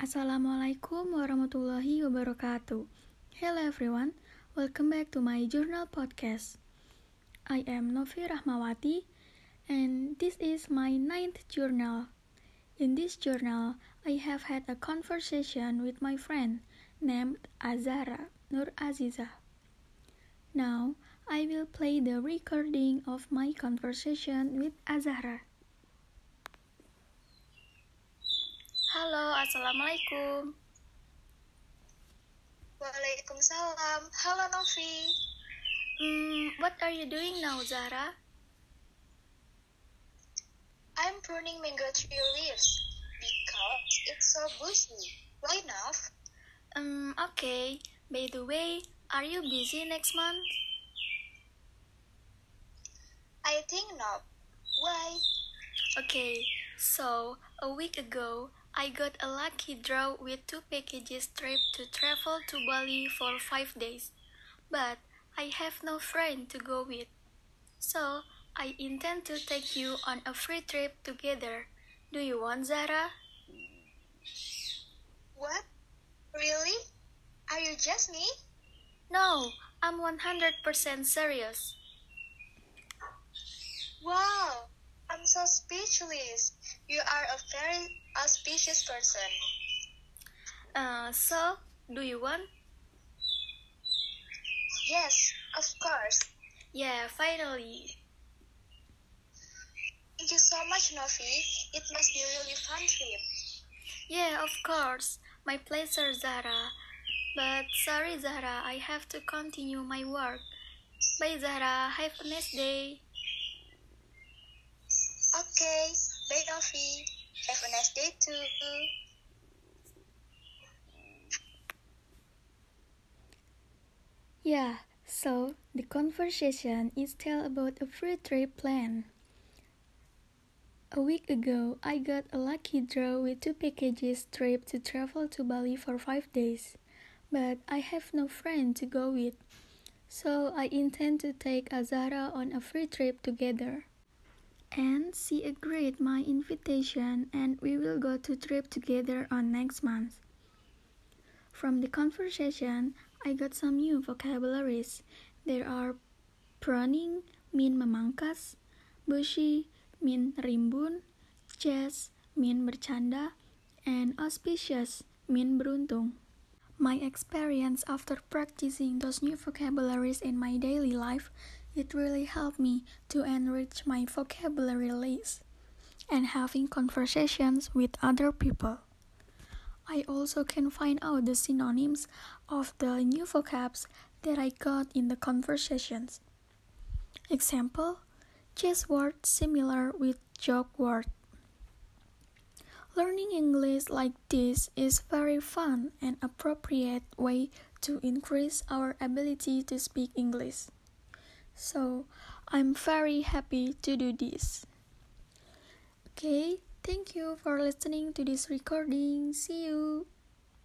Assalamualaikum warahmatullahi wabarakatuh. Hello everyone, welcome back to my journal podcast. I am Novi Rahmawati, and this is my ninth journal. In this journal, I have had a conversation with my friend named Azara Nur Aziza. Now, I will play the recording of my conversation with Azara. Assalamualaikum. Waalaikumsalam. Halo Novi. Hmm, what are you doing now, Zara? I'm pruning mango tree leaves because it's so bushy. Why not? Um, okay. By the way, are you busy next month? I think not. Why? Okay, so a week ago, I got a lucky draw with two packages trip to travel to Bali for five days, but I have no friend to go with. So I intend to take you on a free trip together. Do you want Zara? What? Really? Are you just me? No, I'm 100% serious. Wow, I'm so speechless. You are a very auspicious person. Uh, so, do you want? Yes, of course. Yeah, finally. Thank you so much, Novi. It must be a really fun trip. Yeah, of course. My pleasure, Zara. But sorry, Zara, I have to continue my work. Bye, Zara. Have a nice day. Okay, bye Novi. Have a nice day too. Yeah, so the conversation is tell about a free trip plan. A week ago, I got a lucky draw with two packages trip to travel to Bali for five days, but I have no friend to go with, so I intend to take Azara on a free trip together. And she agreed my invitation, and we will go to trip together on next month. From the conversation, I got some new vocabularies. There are pruning, mean memangkas, bushy, mean rimbun, chess, mean bercanda, and auspicious, mean beruntung. My experience after practicing those new vocabularies in my daily life, it really helped me to enrich my vocabulary list and having conversations with other people. I also can find out the synonyms of the new vocabs that I got in the conversations. Example, chess word similar with joke word. Learning English like this is very fun and appropriate way to increase our ability to speak English. So, I'm very happy to do this. Okay, thank you for listening to this recording. See you.